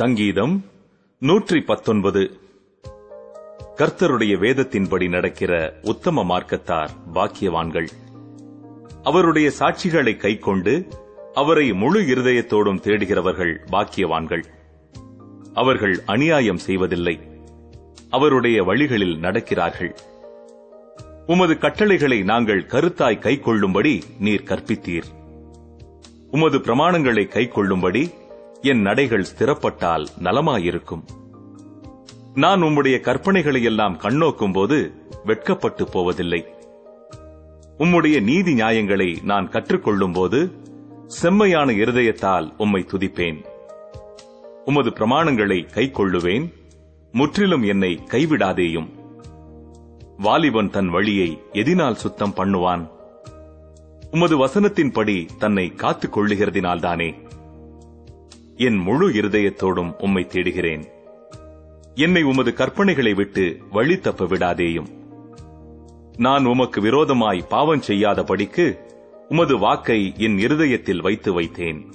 சங்கீதம் நூற்றி பத்தொன்பது கர்த்தருடைய வேதத்தின்படி நடக்கிற உத்தம மார்க்கத்தார் பாக்கியவான்கள். அவருடைய சாட்சிகளை கைக்கொண்டு அவரை முழு இருதயத்தோடும் தேடுகிறவர்கள் பாக்கியவான்கள். அவர்கள் அநியாயம் செய்வதில்லை. அவருடைய வழிகளில் நடக்கிறார்கள். உமது கட்டளைகளை நாங்கள் கருத்தாய் கைக்கொள்ளும்படி நீர் கற்பித்தீர். உமது பிரமாணங்களை கைக்கொள்ளும்படி என் நடைகள் ஸ்திரப்பட்டால் நலமாயிருக்கும். நான் உம்முடைய கற்பனைகளை எல்லாம் கண்ணோக்கும் போது வெட்கப்பட்டு போவதில்லை. உம்முடைய நீதி நியாயங்களை நான் கற்றுக்கொள்ளும் போது செம்மையான இருதயத்தால் உம்மை துதிப்பேன். உமது பிரமாணங்களை கைக்கொள்ளுவேன் முற்றிலும் என்னை கைவிடாதேயும். வாலிபன் தன் வழியை எதினால் சுத்தம் பண்ணுவான். உமது வசனத்தின்படி தன்னை காத்துக் கொள்ளுகிறதினால்தானே என் முழு இருதயத்தோடும் உம்மை தேடுகிறேன். என்னை உமது கற்பனைகளை விட்டு வழி தப்ப விடாதேயும். நான் உமக்கு விரோதமாய் பாவம் செய்யாதபடிக்கு உமது வாக்கை என் இருதயத்தில் வைத்து வைத்தேன்.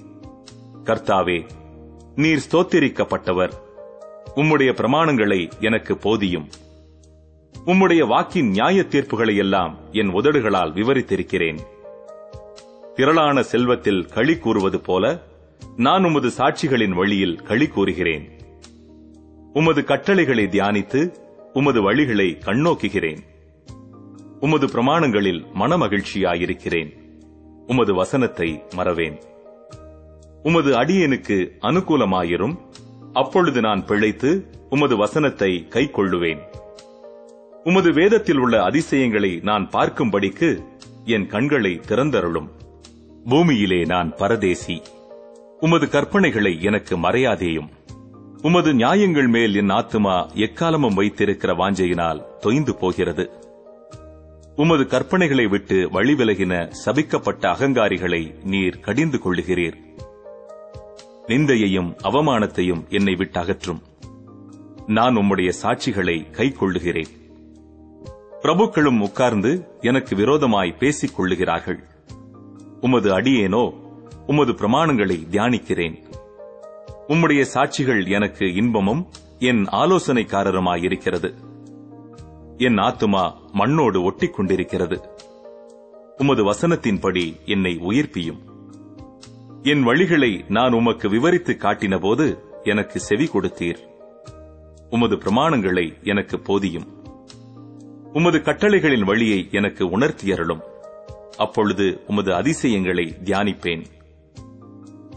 கர்த்தாவே நீர் ஸ்தோத்திரிக்கப்பட்டவர். உம்முடைய பிரமாணங்களை எனக்கு போதியும். உம்முடைய வாக்கின் நியாய தீர்ப்புகளை எல்லாம் என் உதடுகளால் விவரித்திருக்கிறேன். திரளான செல்வத்தில் களி கூறுவது போல நான் உமது சாட்சிகளின் வழியில் களி கூறுகிறேன். உமது கட்டளைகளை தியானித்து உமது வழிகளை கண்ணோக்குகிறேன். உமது பிரமாணங்களில் மனமகிழ்ச்சியாயிருக்கிறேன். உமது வசனத்தை மறவேன். உமது அடியனுக்கு அனுகூலமாயிரும். அப்பொழுது நான் பிழைத்து உமது வசனத்தை கைக்கொள்ளுவேன். உமது வேதத்தில் உள்ள அதிசயங்களை நான் பார்க்கும்படிக்கு என் கண்களை திறந்தருளும். பூமியிலே நான் பரதேசி. உமது கற்பனைகளை எனக்கு மறையாதேயும். உமது நியாயங்கள் மேல் என் ஆத்துமா எக்காலமும் வைத்திருக்கிற வாஞ்சையினால் தொய்ந்து போகிறது. உமது கற்பனைகளை விட்டு வழிவிலகின சபிக்கப்பட்ட அகங்காரிகளை நீர் கடிந்து கொள்ளுகிறீர். நிந்தையையும் அவமானத்தையும் என்னை விட்டு அகற்றும். நான் உம்முடைய சாட்சிகளை கை கொள்ளுகிறேன் பிரபுக்களும் உட்கார்ந்து எனக்கு விரோதமாய் பேசிக் கொள்ளுகிறார்கள். உமது அடியேனோ உமது பிரமாணங்களை தியானிக்கிறேன். உம்முடைய சாட்சிகள் எனக்கு இன்பமும் என் ஆலோசனைக்காரருமாயிருக்கிறது. என் ஆத்துமா மண்ணோடு ஒட்டிக் கொண்டிருக்கிறது உமது வசனத்தின்படி என்னை உயிர்ப்பியும். என் வழிகளை நான் உமக்கு விவரித்து காட்டினபோது எனக்கு செவி கொடுத்தீர். உமது பிரமாணங்களை எனக்கு போதியும். உமது கட்டளைகளின் வழியை எனக்கு உணர்த்தியருளும். அப்பொழுது உமது அதிசயங்களை தியானிப்பேன்.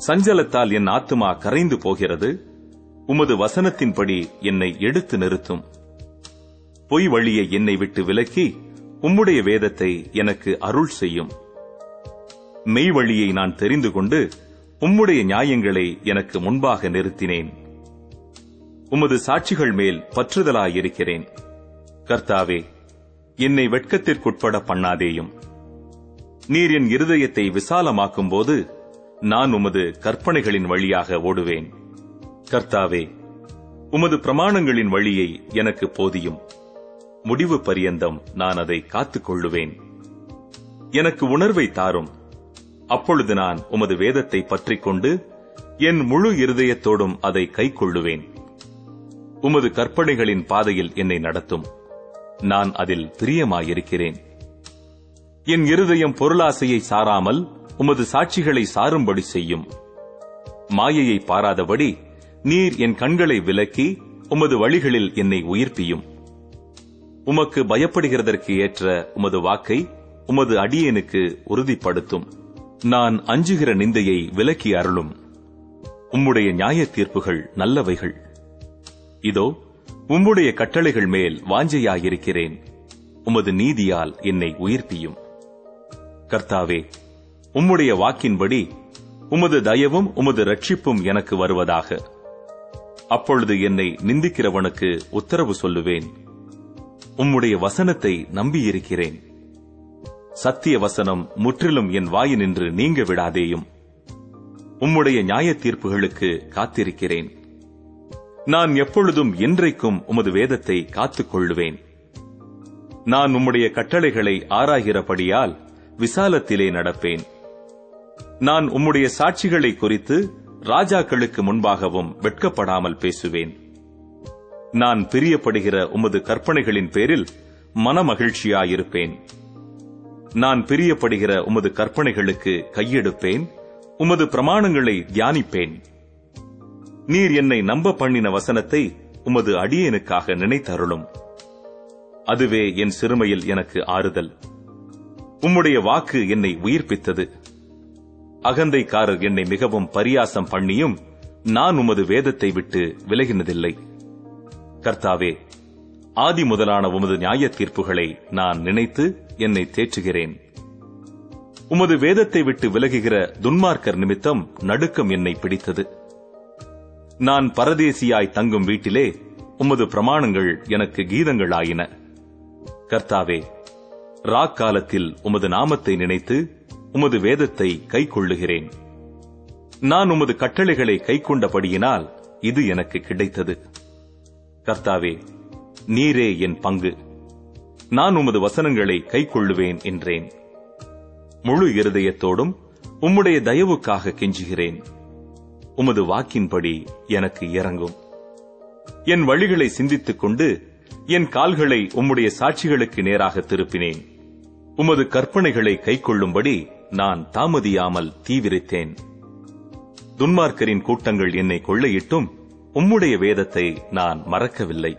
சஞ்சலத்தால் என் ஆத்துமா கரைந்து போகிறது. உமது வசனத்தின்படி என்னை எடுத்து நிறுத்தும். பொய் வழியை என்னை விட்டு விலக்கி உம்முடைய வேதத்தை எனக்கு அருள் செய்யும். மெய் வழியை நான் தெரிந்து கொண்டு உம்முடைய நியாயங்களை எனக்கு முன்பாக நிறுத்தினேன். உமது சாட்சிகள் மேல் பற்றுதலாயிருக்கிறேன். கர்த்தாவே என்னை வெட்கத்திற்குட்பட பண்ணாதேயும். நீர் என் இருதயத்தை விசாலமாக்கும் போது நான் உமது கற்பனைகளின் வழியாக ஓடுவேன். கர்த்தாவே உமது பிரமாணங்களின் வழியை எனக்கு போதியும். முடிவு பரியந்தம் நான் அதை காத்துக் கொள்ளுவேன் எனக்கு உணர்வை தாரும். அப்பொழுது நான் உமது வேதத்தை பற்றிக்கொண்டு என் முழு இருதயத்தோடும் அதை கைக்கொள்ளுவேன். உமது கற்பனைகளின் பாதையில் என்னை நடத்தும். நான் அதில் பிரியமாயிருக்கிறேன். என் இருதயம் பொருளாசையை சாராமல் உமது சாட்சிகளை சாரும்படி செய்யும். மாயையை பாராதபடி நீர் என் கண்களை விலக்கி உமது வழிகளில் என்னை உயிர்ப்பியும். உமக்கு பயப்படுகிறதற்கு ஏற்ற உமது வாக்கை உமது அடியேனுக்கு உறுதிப்படுத்தும். நான் அஞ்சுகிற நிந்தையை விலக்கி அருளும். உம்முடைய நியாய தீர்ப்புகள் நல்லவைகள். இதோ உம்முடைய கட்டளைகள் மேல் வாஞ்சையாயிருக்கிறேன். உமது நீதியால் என்னை உயிர்ப்பியும். கர்த்தாவே உம்முடைய வாக்கின்படி உமது தயவும் உமது ரட்சிப்பும் எனக்கு வருவதாக. அப்பொழுது என்னை நிந்திக்கிறவனுக்கு உத்தரவு சொல்லுவேன். உம்முடைய வசனத்தை நம்பியிருக்கிறேன். சத்திய வசனம் முற்றிலும் என் வாயினின்று நீங்க விடாதேயும். உம்முடைய நியாய தீர்ப்புகளுக்கு காத்திருக்கிறேன். நான் எப்பொழுதும் என்றைக்கும் உமது வேதத்தை காத்துக் கொள்ளுவேன் நான் உம்முடைய கட்டளைகளை ஆராய்கிறபடியால் விசாலத்திலே நடப்பேன். நான் உம்முடைய சாட்சிகளை குறித்து ராஜாக்களுக்கு முன்பாகவும் வெட்கப்படாமல் பேசுவேன். நான் பிரியப்படுகிற உமது கற்பனைகளின் பேரில் மனமகிழ்ச்சியாயிருப்பேன். நான் பிரியப்படுகிற உமது கற்பனைகளுக்கு கையெடுப்பேன். உமது பிரமாணங்களை தியானிப்பேன். நீர் என்னை நம்ப பண்ணின வசனத்தை உமது அடியேனுக்காக நினைத்தருளும். அதுவே என் சிறுமையில் எனக்கு ஆறுதல். உம்முடைய வாக்கு என்னை உயிர்ப்பித்தது. அகந்தைக்காரர் என்னை மிகவும் பரியாசம் பண்ணியும் நான் உமது வேதத்தை விட்டு விலகினதில்லை. கர்த்தாவே ஆதி முதலான உமது நியாய தீர்ப்புகளை நான் நினைத்து என்னை தேற்றுகிறேன். உமது வேதத்தை விட்டு விலகுகிற துன்மார்க்கர் நிமித்தம் நடுக்கம் என்னை பிடித்தது. நான் பரதேசியாய் தங்கும் வீட்டிலே உமது பிரமாணங்கள் எனக்கு கீதங்களாயின. கர்த்தாவே ராக்காலத்தில் உமது நாமத்தை நினைத்து உமது வேதத்தை கை கொள்ளுகிறேன் நான் உமது கட்டளைகளை கை கொண்டபடியினால் இது எனக்கு கிடைத்தது. கர்த்தாவே நீரே என் பங்கு. நான் உமது வசனங்களை கைக்கொள்ளுவேன் என்றேன். முழு இருதயத்தோடும் உம்முடைய தயவுக்காக கெஞ்சுகிறேன். உமது வாக்கின்படி எனக்கு இறங்கும். என் வழிகளை சிந்தித்துக் கொண்டு என் கால்களை உம்முடைய சாட்சிகளுக்கு நேராக திருப்பினேன். உமது கற்பனைகளை கைக்கொள்ளும்படி நான் தாமதியாமல் தீவிரித்தேன். துன்மார்க்கரின் கூட்டங்கள் என்னை கொள்ளையிட்டும். உம்முடைய வேதத்தை நான் மறக்கவில்லை.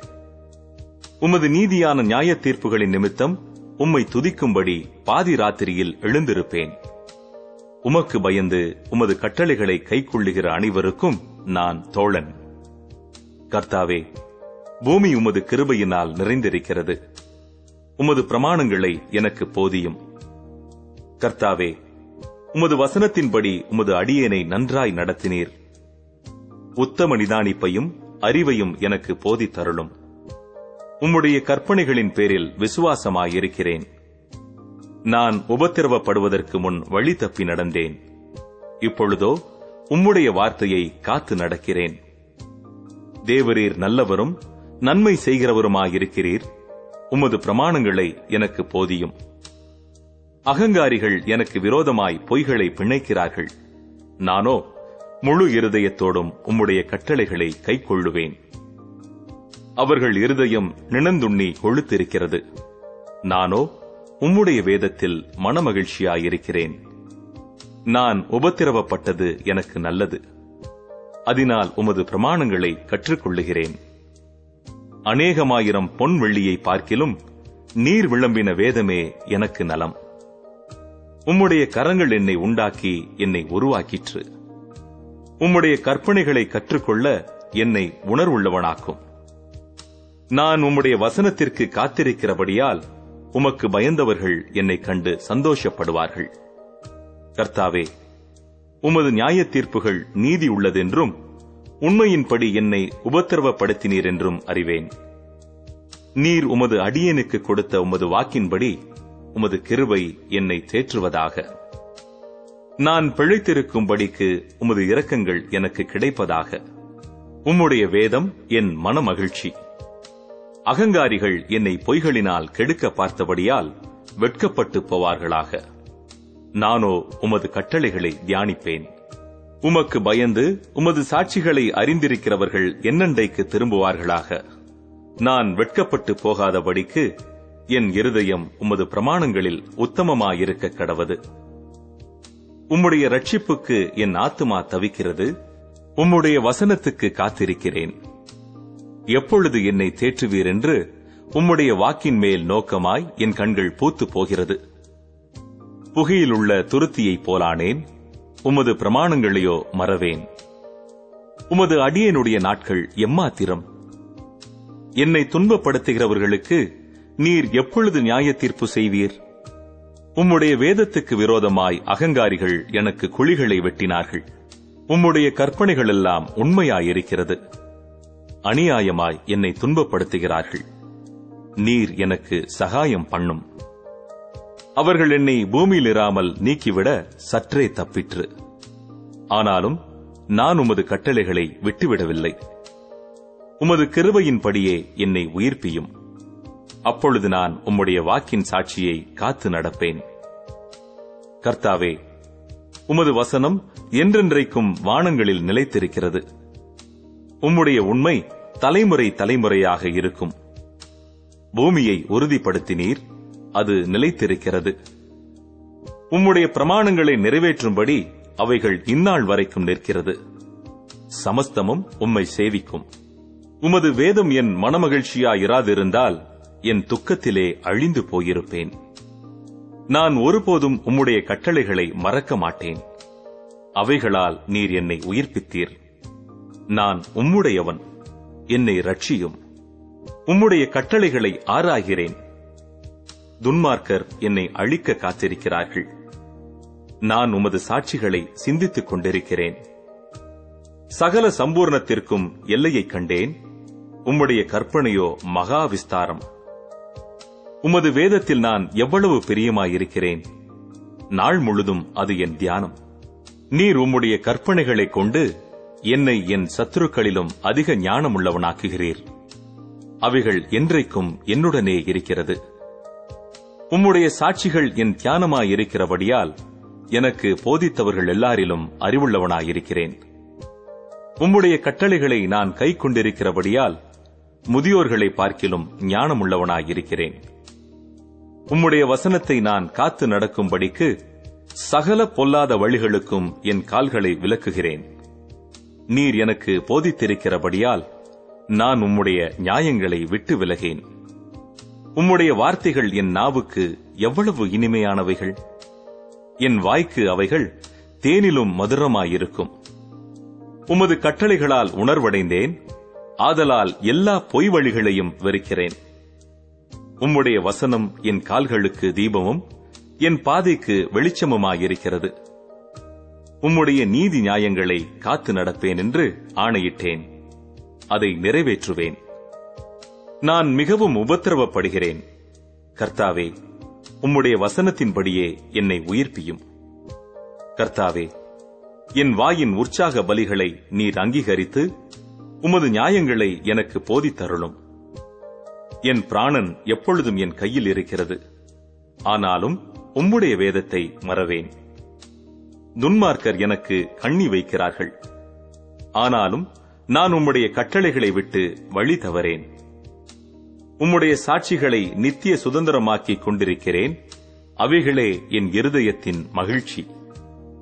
உமது நீதியான நியாய தீர்ப்புகளின் நிமித்தம் உம்மை துதிக்கும்படி பாதி ராத்திரியில் எழுந்திருப்பேன். உமக்கு பயந்து உமது கட்டளைகளை கைக்கொள்ளுகிற அனைவருக்கும் நான் தோழன். கர்த்தாவே பூமி உமது கிருபையினால் நிறைந்திருக்கிறது. உமது பிரமாணங்களை எனக்கு போதியும். கர்த்தாவே உமது வசனத்தின்படி உமது அடியேனை நன்றாய் நடத்தினீர். உத்தம நிதானிப்பையும் அறிவையும் எனக்கு போதித்தருளும் உம்முடைய கற்பனைகளின் பேரில் விசுவாசமாயிருக்கிறேன். நான் உபத்திரவப்படுவதற்கு முன் வழி தப்பி நடந்தேன். இப்பொழுதோ உம்முடைய வார்த்தையை காத்து நடக்கிறேன். தேவரீர் நல்லவரும் நன்மை செய்கிறவருமாயிருக்கிறீர். உமது பிரமாணங்களை எனக்கு போதியும். அகங்காரிகள் எனக்கு விரோதமாய் பொய்களை பிணைக்கிறார்கள். நானோ முழு இருதயத்தோடும் உம்முடைய கட்டளைகளை கைக்கொள்ளுவேன். அவர்கள் இருதயம் நிணந்துண்ணி கொழுத்திருக்கிறது. நானோ உம்முடைய வேதத்தில் மனமகிழ்ச்சியாயிருக்கிறேன். நான் உபத்திரவப்பட்டது எனக்கு நல்லது. அதனால் உமது பிரமாணங்களை கற்றுக்கொள்ளுகிறேன். அநேகமாயிரம் பொன் வெள்ளியை பார்க்கிலும் நீர் விளம்பின வேதமே எனக்கு நலம். உம்முடைய கரங்கள் என்னை உண்டாக்கி என்னை உருவாக்கிற்று. உம்முடைய கற்பனைகளை கற்றுக்கொள்ள என்னை உணர்வுள்ளவனாக்கும். நான் உம்முடைய வசனத்திற்கு காத்திருக்கிறபடியால் உமக்கு பயந்தவர்கள் என்னை கண்டு சந்தோஷப்படுவார்கள். கர்த்தாவே உமது நியாய தீர்ப்புகள் நீதி உள்ளதென்றும் உண்மையின்படி என்னை உபத்திரவப்படுத்தினீர் என்றும் அறிவேன். நீர் உமது அடியனுக்கு கொடுத்த உமது வாக்கின்படி உமது கிருபை என்னை தேற்றுவதாக. நான் பிழைத்திருக்கும்படிக்கு உமது இரக்கங்கள் எனக்கு கிடைப்பதாக. உம்முடைய வேதம் என் மனமகிழ்ச்சி. அகங்காரிகள் என்னை பொய்களினால் கெடுக்க பார்த்தபடியால் வெட்கப்பட்டு போவார்களாக. நானோ உமது கட்டளைகளை தியானிப்பேன். உமக்கு பயந்து உமது சாட்சிகளை அறிந்திருக்கிறவர்கள் என்னண்டைக்கு திரும்புவார்களாக. நான் வெட்கப்பட்டு போகாதபடிக்கு என் இருதயம் உமது பிரமாணங்களில் உத்தமமாயிருக்க கடவது. உம்முடைய ரட்சிப்புக்கு என் ஆத்துமா தவிக்கிறது. உம்முடைய வசனத்துக்கு காத்திருக்கிறேன். எப்பொழுது என்னை தேற்றுவீர் என்று உம்முடைய வாக்கின் மேல் நோக்கமாய் என் கண்கள் பூத்து போகிறது. புகையில் உள்ள துருத்தியைப் போலானேன். உமது பிரமாணங்களையோ மறவேன். உமது அடியனுடைய நாட்கள் எம்மாத்திரம்? என்னை துன்பப்படுத்துகிறவர்களுக்கு நீர் எப்பொழுது நியாய தீர்ப்பு செய்வீர்? உம்முடைய வேதத்துக்கு விரோதமாய் அகங்காரிகள் எனக்கு குழிகளை வெட்டினார்கள். உம்முடைய கற்பனைகள் எல்லாம் உண்மையாயிருக்கிறது. அநியாயமாய் என்னை துன்பப்படுத்துகிறார்கள். நீர் எனக்கு சகாயம் பண்ணும். அவர்கள் என்னை பூமியில் இராமல் நீக்கிவிட சற்றே தப்பிற்று. ஆனாலும் நான் உமது கட்டளைகளை விட்டுவிடவில்லை. உமது கிருபையின்படியே என்னை உயிர்ப்பியும். அப்பொழுது நான் உம்முடைய வாக்கின் சாட்சியை காத்து நடப்பேன். கர்த்தாவே உமது வசனம் என்றென்றைக்கும் வானங்களில் நிலைத்திருக்கிறது. உம்முடைய உண்மை தலைமுறை தலைமுறையாக இருக்கும். பூமியை உறுதிப்படுத்தினீர் அது நிலைத்திருக்கிறது. உம்முடைய பிரமாணங்களை நிறைவேற்றும்படி அவைகள் இந்நாள் வரைக்கும் நிற்கிறது. சமஸ்தமும் உம்மை சேவிக்கும். உமது வேதம் என் மனமகிழ்ச்சியாயிராதிருந்தால் என் துக்கத்திலே அழிந்து போயிருப்பேன். நான் ஒருபோதும் உம்முடைய கட்டளைகளை மறக்க மாட்டேன். அவைகளால் நீர் என்னை உயிர்ப்பித்தீர். நான் உம்முடையவன் என்னை ரட்சியும் உம்முடைய கட்டளைகளை ஆராகிறேன் துன்மார்க்கர் என்னை அழிக்க காத்திருக்கிறார்கள். நான் உமது சாட்சிகளை சிந்தித்துக் கொண்டிருக்கிறேன். சகல சம்பூர்ணத்திற்கும் எல்லையைக் கண்டேன். உம்முடைய கற்பனையோ மகா விஸ்தாரம். உமது வேதத்தில் நான் எவ்வளவு பிரியமாயிருக்கிறேன். நாள் முழுதும் அது என் தியானம். நீர் உம்முடைய கற்பனைகளைக் கொண்டு என்னை என் சத்துருக்களிலும் அதிக ஞானமுள்ளவனாக்குகிறீர். அவைகள் என்றைக்கும் என்னுடனே இருக்கிறது. உம்முடைய சாட்சிகள் என் தியானமாயிருக்கிறபடியால் எனக்கு போதித்தவர்கள் எல்லாரிலும் அறிவுள்ளவனாயிருக்கிறேன். உம்முடைய கட்டளைகளை நான் கை கொண்டிருக்கிறபடியால் முதியோர்களை பார்க்கிலும் ஞானமுள்ளவனாயிருக்கிறேன். உம்முடைய வசனத்தை நான் காத்து நடக்கும்படிக்கு சகல பொல்லாத வழிகளுக்கும் என் கால்களை விலக்குகிறேன். நீர் எனக்கு போதித்திருக்கிறபடியால் நான் உம்முடைய நியாயங்களை விட்டு விலகேன். உம்முடைய வார்த்தைகள் என் நாவுக்கு எவ்வளவு இனிமையானவைகள். என் வாய்க்கு அவைகள் தேனிலும் மதுரமாயிருக்கும். உமது கட்டளைகளால் உணர்வடைந்தேன். ஆதலால் எல்லா பொய் வழிகளையும் வெறுக்கிறேன். உம்முடைய வசனம் என் கால்களுக்கு தீபமும் என் பாதைக்கு வெளிச்சமுமாயிருக்கிறது. உம்முடைய நீதி நியாயங்களை காத்து நடப்பேன் என்று ஆணையிட்டேன். அதை நிறைவேற்றுவேன். நான் மிகவும் உபத்திரவப்படுகிறேன். கர்த்தாவே உம்முடைய வசனத்தின்படியே என்னை உயிர்ப்பியும். கர்த்தாவே என் வாயின் உற்சாக பலிகளை நீர் அங்கீகரித்து உமது நியாயங்களை எனக்கு போதித்தருளும். என் பிராணன் எப்பொழுதும் என் கையில் இருக்கிறது. ஆனாலும் உம்முடைய வேதத்தை மறவேன். துன்மார்க்கர் எனக்கு கண்ணி வைக்கிறார்கள். ஆனாலும் நான் உம்முடைய கட்டளைகளை விட்டு வழி தவறேன். உம்முடைய சாட்சிகளை நித்திய சுதந்திரமாக்கிக் கொண்டிருக்கிறேன். அவைகளே என் இருதயத்தின் மகிழ்ச்சி.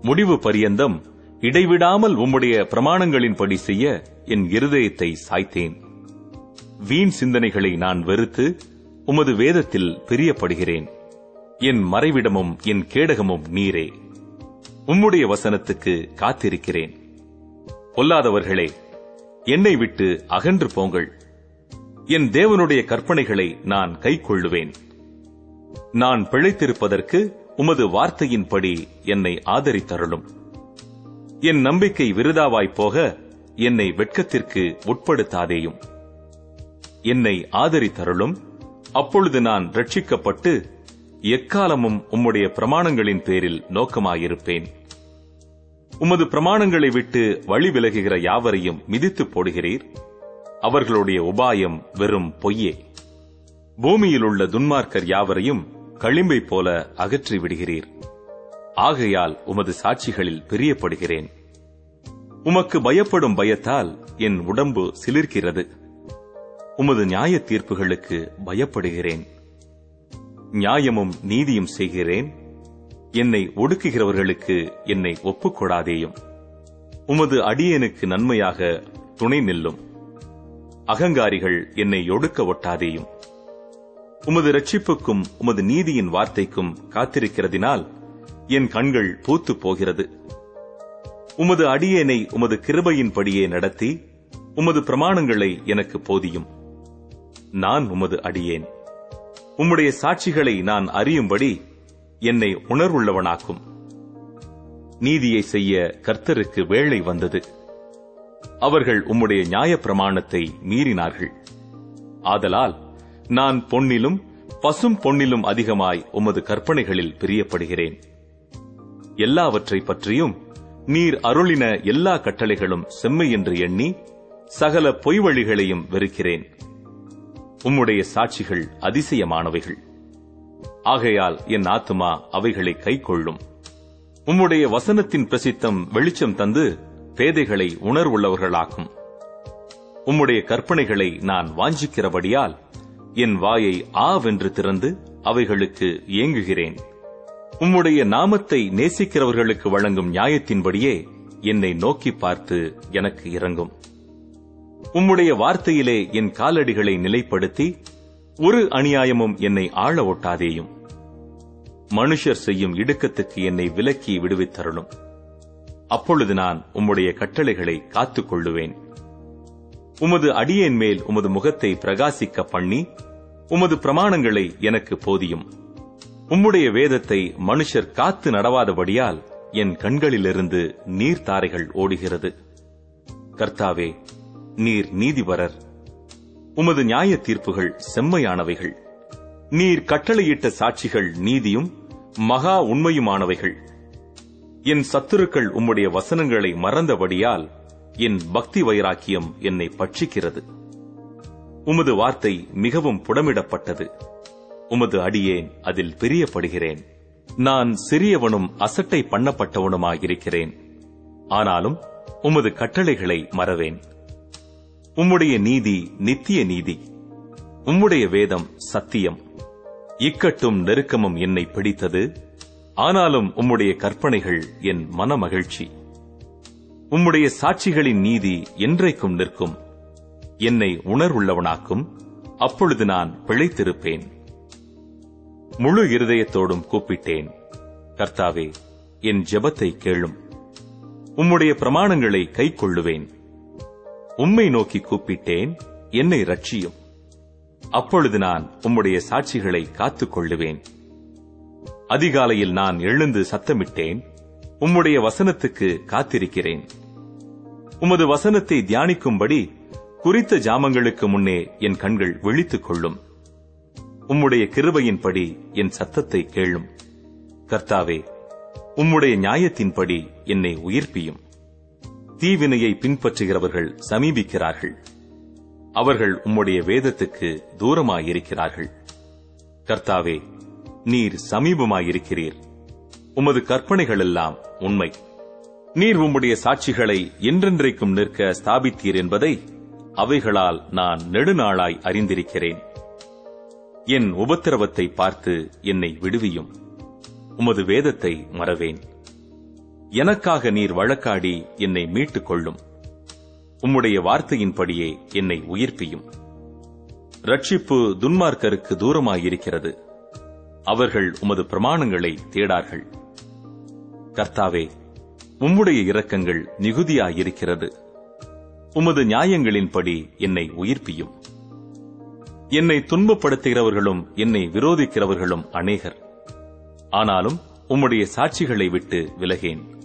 முடிவு பரியந்தம் இடைவிடாமல் உம்முடைய பிரமாணங்களின்படி செய்ய என் இருதயத்தை சாய்த்தேன். வீண் சிந்தனைகளை நான் வெறுத்து உமது வேதத்தில் பிரியப்படுகிறேன். என் மறைவிடமும் என் கேடகமும் நீரே. உம்முடைய வசனத்துக்கு காத்திருக்கிறேன். பொல்லாதவர்களே என்னை விட்டு அகன்று போங்கள். என் தேவனுடைய கற்பனைகளை நான் கைக்கொள்ளுவேன். நான் பிழைத்திருப்பதற்கு உமது வார்த்தையின்படி என்னை ஆதரித்தருளும். என் நம்பிக்கை விருதாவாய்ப் போக என்னை வெட்கத்திற்கு உட்படுத்தாதேயும். என்னை ஆதரித்தருளும். அப்பொழுது நான் ரட்சிக்கப்பட்டு எக்காலமும் உம்முடைய பிரமாணங்களின் பேரில் நோக்கமாயிருப்பேன். உமது பிரமாணங்களை விட்டு வழி விலகுகிற யாவரையும் மிதித்து போடுகிறீர். அவர்களுடைய உபாயம் வெறும் பொய்யே. பூமியில் உள்ள துன்மார்க்கர் யாவரையும் களிம்பை போல அகற்றி விடுகிறீர். ஆகையால் உமது சாட்சிகளில் பிரியப்படுகிறேன். உமக்கு பயப்படும் பயத்தால் என் உடம்பு சிலிர்க்கிறது. உமது நியாய தீர்ப்புகளுக்கு பயப்படுகிறேன். நியாயமும் நீதியும் செய்கிறேன். என்னை ஒடுக்குகிறவர்களுக்கு என்னை ஒப்புக்கொடாதேயும். உமது அடியேனுக்கு நன்மையாக துணை நில்லும். அகங்காரிகள் என்னை ஒடுக்க ஒட்டாதேயும். உமது ரட்சிப்புக்கும் உமது நீதியின் வார்த்தைக்கும் காத்திருக்கிறதினால் என் கண்கள் பூத்து போகிறது. உமது அடியேனை உமது கிருபையின்படியே நடத்தி உமது பிரமாணங்களை எனக்கு போதியும். நான் உமது அடியேன். உம்முடைய சாட்சிகளை நான் அறியும்படி என்னை உணர்வுள்ளவனாக்கும். நீதியை செய்ய கர்த்தருக்கு வேளை வந்தது. அவர்கள் உம்முடைய நியாய பிரமாணத்தை மீறினார்கள். ஆதலால் நான் பொன்னிலும் பசும் பொன்னிலும் அதிகமாய் உமது கற்பனைகளில் பிரியப்படுகிறேன். எல்லாவற்றை பற்றியும் நீர் அருளின எல்லா கட்டளைகளும் செம்மை என்று எண்ணி சகல பொய் வழிகளையும் வெறுக்கிறேன். உம்முடைய சாட்சிகள் அதிசயமானவைகள். ஆகையால் என் ஆத்துமா அவைகளை கைக்கொள்ளும். உம்முடைய வசனத்தின் பிரசித்தம் வெளிச்சம் தந்து பேதைகளை உணர்வுள்ளவர்களாக்கும். உம்முடைய கற்பனைகளை நான் வாஞ்சிக்கிறபடியால் என் வாயை ஆவென்று திறந்து அவைகளுக்கு ஏங்குகிறேன். உம்முடைய நாமத்தை நேசிக்கிறவர்களுக்கு வழங்கும் நியாயத்தின்படியே என்னை நோக்கி பார்த்து எனக்கு இறங்கும் உம்முடைய வார்த்தையிலே என் காலடிகளை நிலைப்படுத்தி ஒரு அநியாயமும் என்னை ஆள ஒட்டாதேயும். மனுஷர் செய்யும் இடுக்கத்துக்கு என்னை விலக்கி விடுவித்தருளும். அப்பொழுது நான் உம்முடைய கட்டளைகளை காத்துக் கொள்ளுவேன் உமது அடியேன் மேல் உமது முகத்தை பிரகாசிக்க பண்ணி உமது பிரமாணங்களை எனக்கு போதியும். உம்முடைய வேதத்தை மனுஷர் காத்து நடவாதபடியால் என் கண்களிலிருந்து நீர்த்தாரைகள் ஓடுகிறது. கர்த்தாவே நீர் நீதிபரர். உமது நியாய தீர்ப்புகள் செம்மையானவைகள். நீர் கட்டளையிட்ட சாட்சிகள் நீதியும் மகா உண்மையுமானவைகள். என் சத்துருக்கள் உம்முடைய வசனங்களை மறந்தபடியால் என் பக்தி வைராக்கியம் என்னை பட்சிக்கிறது. உமது வார்த்தை மிகவும் புடமிடப்பட்டது. உமது அடியேன் அதில் பிரியப்படுகிறேன். நான் சிறியவனும் அசட்டை பண்ணப்பட்டவனுமாயிருக்கிறேன். ஆனாலும் உமது கட்டளைகளை மறவேன். உம்முடைய நீதி நித்திய நீதி. உம்முடைய வேதம் சத்தியம். இக்கட்டும் நெருக்கமும் என்னை பிடித்தது. ஆனாலும் உம்முடைய கற்பனைகள் என் மனமகிழ்ச்சி. உம்முடைய சாட்சிகளின் நீதி என்றைக்கும் நிற்கும். என்னை உணர்வுள்ளவனாக்கும். அப்பொழுது நான் பிழைத்திருப்பேன். முழு இருதயத்தோடும் கூப்பிட்டேன். கர்த்தாவே என் ஜெபத்தை கேளும். உம்முடைய பிரமாணங்களை கைக்கொள்ளுவேன். உம்மை நோக்கி கூப்பிட்டேன் என்னை ரட்சியும் அப்பொழுது நான் உம்முடைய சாட்சிகளை காத்துக் கொள்ளுவேன் அதிகாலையில் நான் எழுந்து சத்தமிட்டேன் உம்முடைய வசனத்துக்கு காத்திருக்கிறேன். உமது வசனத்தை தியானிக்கும்படி குறித்த ஜாமங்களுக்கு முன்னே என் கண்கள் விழித்துக் கொள்ளும் உம்முடைய கிருபையின்படி என் சத்தத்தை கேளும். கர்த்தாவே உம்முடைய நியாயத்தின்படி என்னை உயிர்ப்பியும். தீவினையை பின்பற்றுகிறவர்கள் சமீபிக்கிறார்கள். அவர்கள் உம்முடைய வேதத்துக்கு தூரமாயிருக்கிறார்கள். கர்த்தாவே நீர் சமீபமாயிருக்கிறீர். உமது கற்பனைகள் எல்லாம் உண்மை. நீர் உம்முடைய சாட்சிகளை என்றென்றைக்கும் நிற்க ஸ்தாபித்தீர் என்பதை அவைகளால் நான் நெடுநாளாய் அறிந்திருக்கிறேன். என் உபத்திரவத்தை பார்த்து என்னை விடுவியும். உமது வேதத்தை மறவேன். எனக்காக நீர் வழக்காடி என்னை மீட்டுக் கொள்ளும் உம்முடைய வார்த்தையின்படியே என்னை உயிர்ப்பியும். ரட்சிப்பு துன்மார்க்கருக்கு தூரமாயிருக்கிறது. அவர்கள் உமது பிரமாணங்களை தேடார்கள். கர்த்தாவே உம்முடைய இரக்கங்கள் மிகுதியாயிருக்கிறது. உமது நியாயங்களின்படி என்னை உயிர்ப்பியும். என்னை துன்பப்படுத்துகிறவர்களும் என்னை விரோதிக்கிறவர்களும் அநேகர். ஆனாலும் உம்முடைய சாட்சிகளை விட்டு விலகேன்.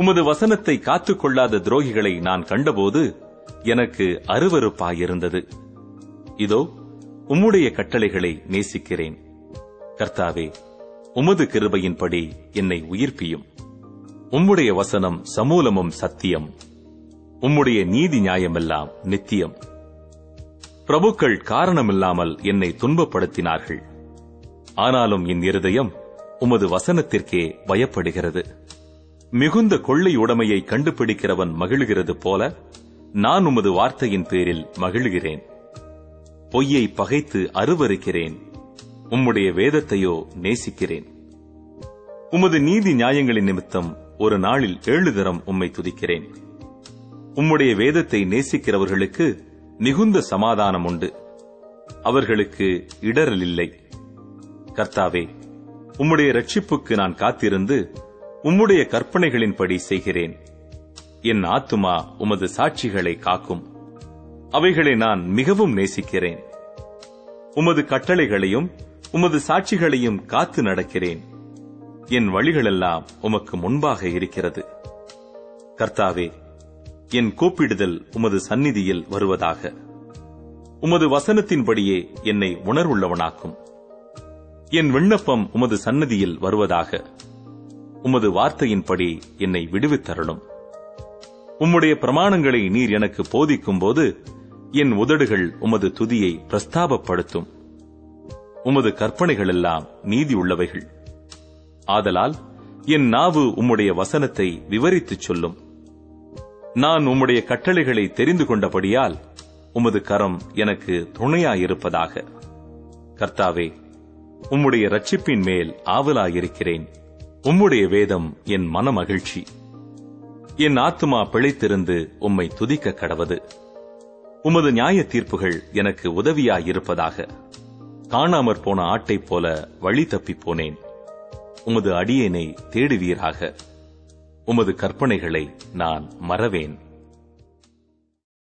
உமது வசனத்தை காத்துக் கொள்ளாத துரோகிகளை நான் கண்டபோது எனக்கு அருவருப்பாயிருந்தது. இதோ உம்முடைய கட்டளைகளை நேசிக்கிறேன். கர்த்தாவே உமது கிருபையின்படி என்னை உயிர்ப்பியும். உம்முடைய வசனம் சமூலமும் சத்தியம். உம்முடைய நீதி நியாயமெல்லாம் நித்தியம். பிரபுக்கள் காரணமில்லாமல் என்னை துன்பப்படுத்தினார்கள். ஆனாலும் என் இருதயம் உமது வசனத்திற்கே பயப்படுகிறது. மிகுந்த கொள்ளை உடைமையை கண்டுபிடிக்கிறவன் மகிழ்கிறது போல நான் உமது வார்த்தையின் பேரில் மகிழ்கிறேன். பொய்யை பகைத்து அருவருக்கிறேன். உம்முடைய வேதத்தையோ நேசிக்கிறேன். உமது நீதி நியாயங்களின் நிமித்தம் ஒரு நாளில் ஏழு தரம் உம்மை துதிக்கிறேன். உம்முடைய வேதத்தை நேசிக்கிறவர்களுக்கு மிகுந்த சமாதானம் உண்டு. அவர்களுக்கு இடரல் இல்லை. கர்த்தாவே உம்முடைய ரட்சிப்புக்கு நான் காத்திருந்து உம்முடைய கற்பனைகளின்படி செய்கிறேன். என் ஆத்துமா உமது சாட்சிகளை காக்கும். அவைகளை நான் மிகவும் நேசிக்கிறேன். உமது கட்டளைகளையும் உமது சாட்சிகளையும் காத்து நடக்கிறேன். என் வழிகளெல்லாம் உமக்கு முன்பாக இருக்கிறது. கர்த்தாவே என் கூப்பிடுதல் உமது சந்நிதியில் வருவதாக. உமது வசனத்தின்படியே என்னை உணர்வுள்ளவனாக்கும். என் விண்ணப்பம் உமது சன்னதியில் வருவதாக. உமது வார்த்தையின்படி என்னை விடுவித்தரணும் உம்முடைய பிரமாணங்களை நீர் எனக்கு போதிக்கும் போது என் உதடுகள் உமது துதியை பிரஸ்தாபப்படுத்தும். உமது கற்பனைகள் எல்லாம் நீதி உள்ளவைகள். ஆதலால் என் நாவு உம்முடைய வசனத்தை விவரித்துச் சொல்லும். நான் உம்முடைய கட்டளைகளை தெரிந்து கொண்டபடியால் உமது கரம் எனக்கு துணையாயிருப்பதாக. கர்த்தாவே உம்முடைய ரட்சிப்பின் மேல் ஆவலாயிருக்கிறேன். உம்முடைய வேதம் என் மனமகிழ்ச்சி. என் ஆத்துமா பிழைத்திருந்து உம்மை துதிக்க கடவது. உமது நியாய தீர்ப்புகள் எனக்கு உதவியாயிருப்பதாக. காணாமற் போன ஆட்டைப் போல வழி தப்பிப் போனேன். உமது அடியேனை தேடுவீராக. உமது கற்பனைகளை நான் மறவேன்.